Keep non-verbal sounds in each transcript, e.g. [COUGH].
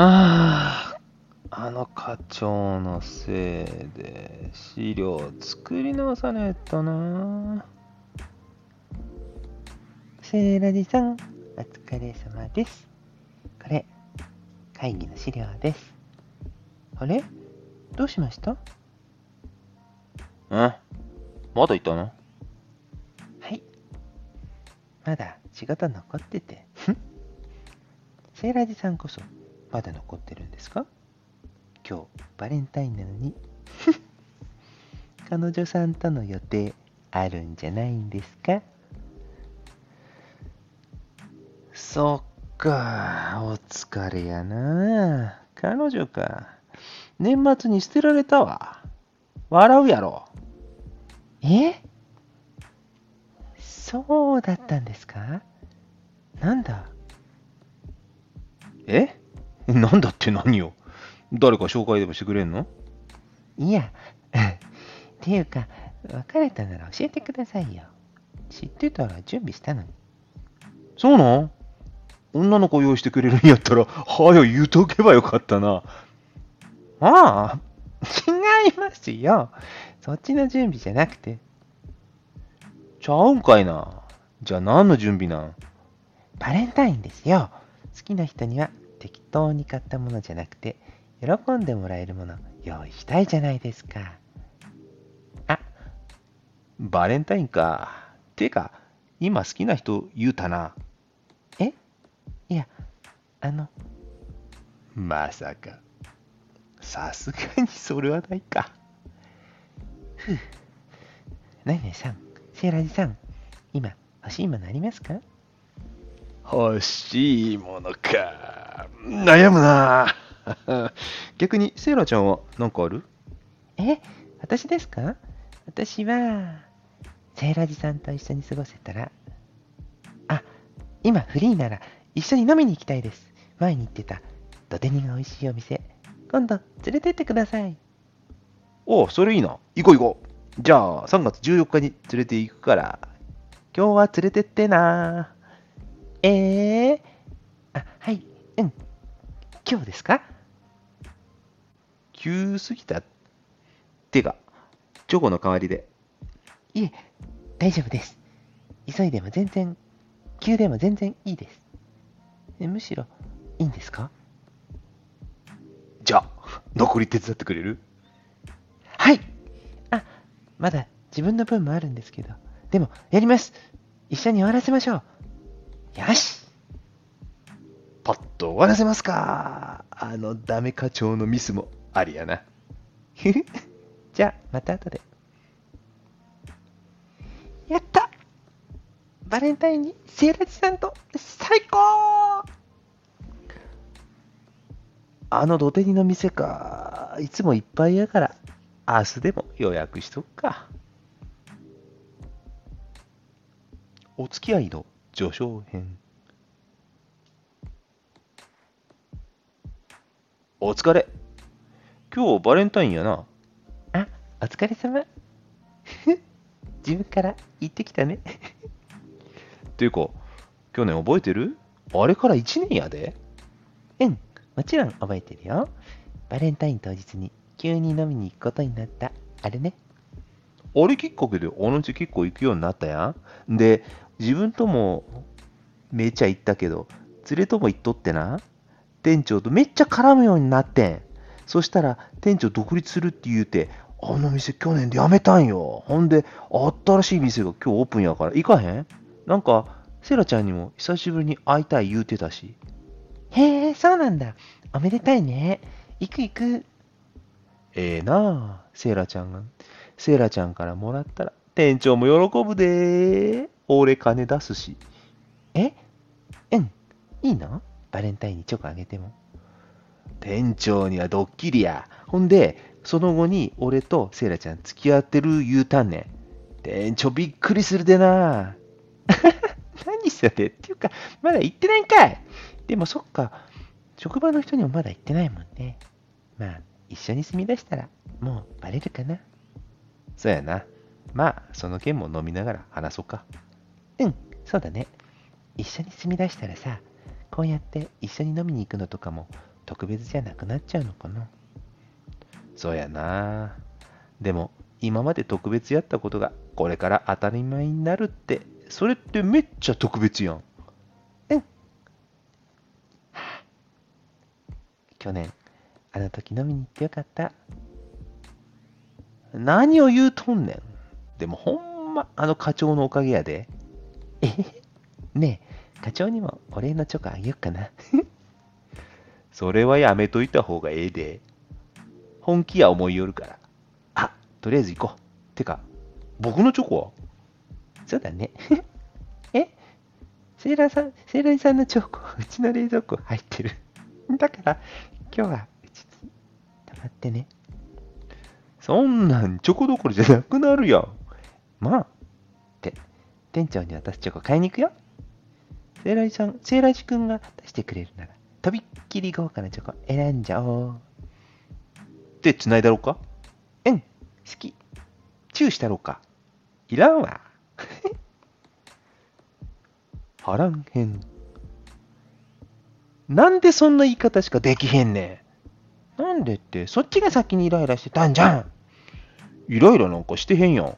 ああ、あの課長のせいで資料作り直さねえとな。セーラジさん、お疲れ様です。これ、会議の資料です。あれ？どうしました？え？まだいたの？はい。まだ仕事残ってて。セーラジさんこそ、まだ残ってるんですか？今日、バレンタインなのに。[LAUGHS] 彼女さんとの予定、あるんじゃないんですか？そっか、お疲れやな。彼女か。年末に捨てられたわ。笑うやろ。え？そうだったんですか？なんだ？え？[LAUGHS] なんだって何よ？誰か紹介でもしてくれんの？いや、[LAUGHS] っていうか、別れたなら教えてくださいよ。知ってたら準備したのに。そうなん女の子用意してくれるんやったら、はよ言うとけばよかったな。ああ、違いますよ。そっちの準備じゃなくて、ちゃうんかいな？じゃあ何の準備なん？バレンタインですよ。好きな人には適当に買ったものじゃなくて、喜んでもらえるもの用意したいじゃないですか。バレンタインか。てか、今好きな人言うたな。え？いや、あの、まさか。さすがにそれはないか。何々さん、セーラジさん、今欲しいものありますか？欲しいものか。悩むな。[LAUGHS] 逆に、セイラちゃんは何かある？え私ですか？私は、セーラジさんと一緒に過ごせたら、あ、今フリーなら一緒に飲みに行きたいです。前に言ってた土手煮が美味しいお店、今度連れてってください。おうそれいいな。行こう行こう。じゃあ、3月14日に連れて行くから、今日は連れてってな。えー、あ、はい、うん。今日ですか？急すぎた？てか、チョコの代わりで。いえ、大丈夫です。急いでも全然、急でも全然いいです。えむしろ、いいんですか？じゃあ、残り手伝ってくれる？はいあ、まだ自分の分もあるんですけど。でも、やります一緒に終わらせましょうよしと終わらせますか。あのダメ課長のミスもありやな。[LAUGHS] じゃあ、また後で。やったバレンタインにセーラジさんと最高あの土手煮の店か。いつもいっぱいやから、明日でも予約しとくか。お付き合いの序章編。お疲れ。今日バレンタインやな。あ、お疲れ様。[LAUGHS] 自分から言ってきたね。ていうか、去年覚えてる？あれから1年やで。うん、もちろん覚えてるよ。バレンタイン当日に急に飲みに行くことになった。あれね。あれきっかけであのうち結構行くようになったやん。で、自分ともめちゃ行ったけど、連れとも行っとってな。店長とめっちゃ絡むようになってん。そしたら店長独立するって言うて、あの店去年で辞めたんよ。ほんで、新しい店が今日オープンやから行かへん？なんか、セラちゃんにも久しぶりに会いたい言うてたし。へえ、そうなんだ。おめでたいね。行く行く。ええなあ、セイラちゃんが。セイラちゃんからもらったら、店長も喜ぶで俺金出すし。え？うん。いいの？バレンタインにチョコあげても。店長にはドッキリや。ほんで、その後に俺とセイラちゃん付き合ってる言うたんねん。店長びっくりするでな。[LAUGHS] 何それっていうか、まだ行ってないんかいでもそっか、職場の人にもまだ行ってないもんね。まあ、一緒に住み出したら、もうバレるかな。そうやな。まあ、その件も飲みながら話そうか。うん、そうだね。一緒に住み出したらさ、こうやって一緒に飲みに行くのとかも、特別じゃなくなっちゃうのかな。そうやな。でも、今まで特別やったことがこれから当たり前になるって、それってめっちゃ特別やん。うん。去年、あの時飲みに行ってよかった。何を言うとんねん。でもほんま、あの課長のおかげやで。えねえ、課長にもお礼のチョコあげよっかな。[LAUGHS] それはやめといた方がええで。本気や思いよるから。あ、とりあえず行こう。てか、僕のチョコは？そうだね。[LAUGHS] え？セーラーさん、セーラーさんのチョコ、うちの冷蔵庫入ってる。[LAUGHS] だから、今日はうちに黙ってね。そんなんチョコどころじゃなくなるやん。まあ、って、店長に渡すチョコ買いに行くよ。セーラーさん、セーラージ君が出してくれるなら、とびっきり豪華なチョコ選んじゃおう。で、繋いだろうか？うん、好き。チューしたろうか？いらんわ。[LAUGHS] はらんへん。なんでそんな言い方しかできへんねん。なんでって、そっちが先にイライラしてたんじゃん。イライラなんかしてへんやん。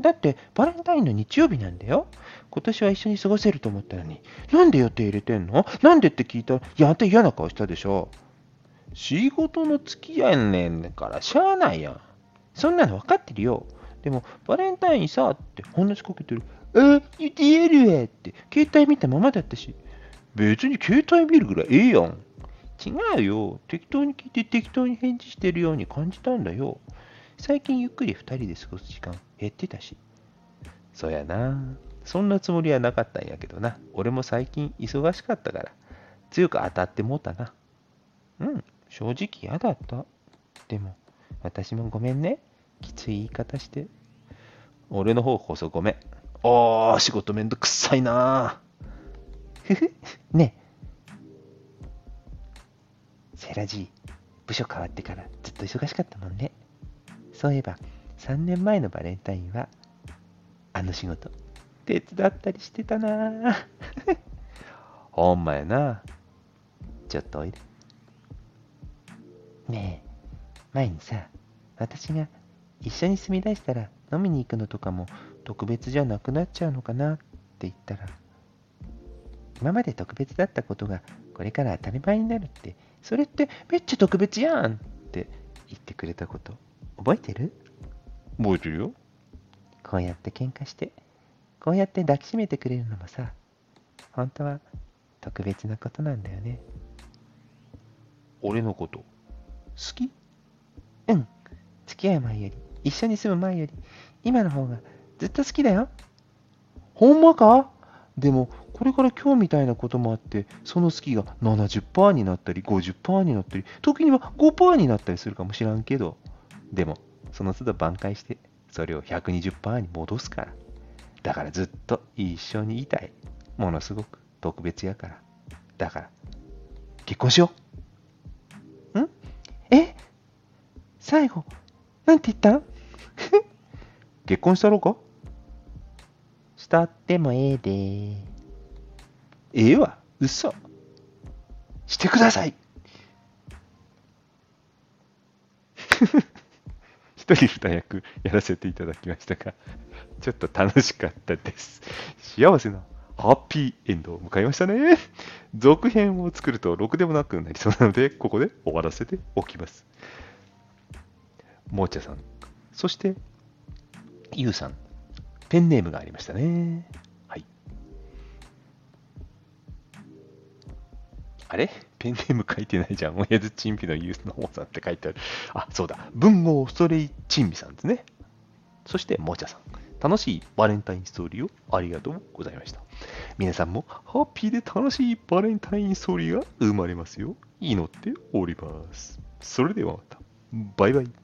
だってバレンタインの日曜日なんだよ。今年は一緒に過ごせると思ったのに、なんで予定入れてんの？なんでって聞いたら、いやって嫌な顔したでしょ。仕事の付き合いねんからしゃあないやん。そんなの分かってるよ。でも、バレンタインさって話しかけてる。え、言ってやるわって、携帯見たままだったし。別に携帯見るぐらいええやん。違うよ。適当に聞いて適当に返事してるように感じたんだよ。最近ゆっくり2人で過ごす時間減ってたし。そやな。そんなつもりはなかったんやけどな。俺も最近忙しかったから、強く当たってもうたな。うん、正直嫌だった。でも、私もごめんね。きつい言い方して。俺の方こそごめん。ああ、仕事めんどくさいな。ふふ、ねえセラジー、部署変わってからずっと忙しかったもんね。そういえば、3年前のバレンタインは、あの仕事、手伝ったりしてたな [LAUGHS] ほんまやな。ちょっとおいで。ねえ、前にさ、私が一緒に住み出したら飲みに行くのとかも特別じゃなくなっちゃうのかなって言ったら、今まで特別だったことがこれから当たり前になるって、それってめっちゃ特別やんって言ってくれたこと覚えてる？覚えてるよ。こうやって喧嘩して、こうやって抱きしめてくれるのもさ、本当は特別なことなんだよね。俺のこと、好き？うん。付き合う前より、一緒に住む前より、今の方がずっと好きだよ。ほんまか？でも、これから今日みたいなこともあって、その好きが70%になったり、50%になったり、時には5%になったりするかもしらんけど、でも、その都度挽回して、それを120%に戻すから。だからずっと一緒にいたい。ものすごく特別やから。だから、結婚しよう。ん？え？最後、なんて言った [LAUGHS] 結婚したろうか？したってもええで。ええわ、嘘。してください。[LAUGHS] 一人二役やらせていただきましたが、[LAUGHS] ちょっと楽しかったです。幸せなハッピーエンドを迎えましたね。続編を作るとろくでもなくなりそうなので、ここで終わらせておきます。もーちゃさん、そして、ゆうさん、ペンネームがありましたね。はい。あれ？ペンネーム書いてないじゃん。親父チンピのユースの方さんって書いてある。あ、そうだ。文豪ストレイチンビさんですね。そして、もちゃさん。楽しいバレンタインストーリーをありがとうございました。皆さんもハッピーで楽しいバレンタインストーリーが生まれますよ祈っております。それではまた。バイバイ。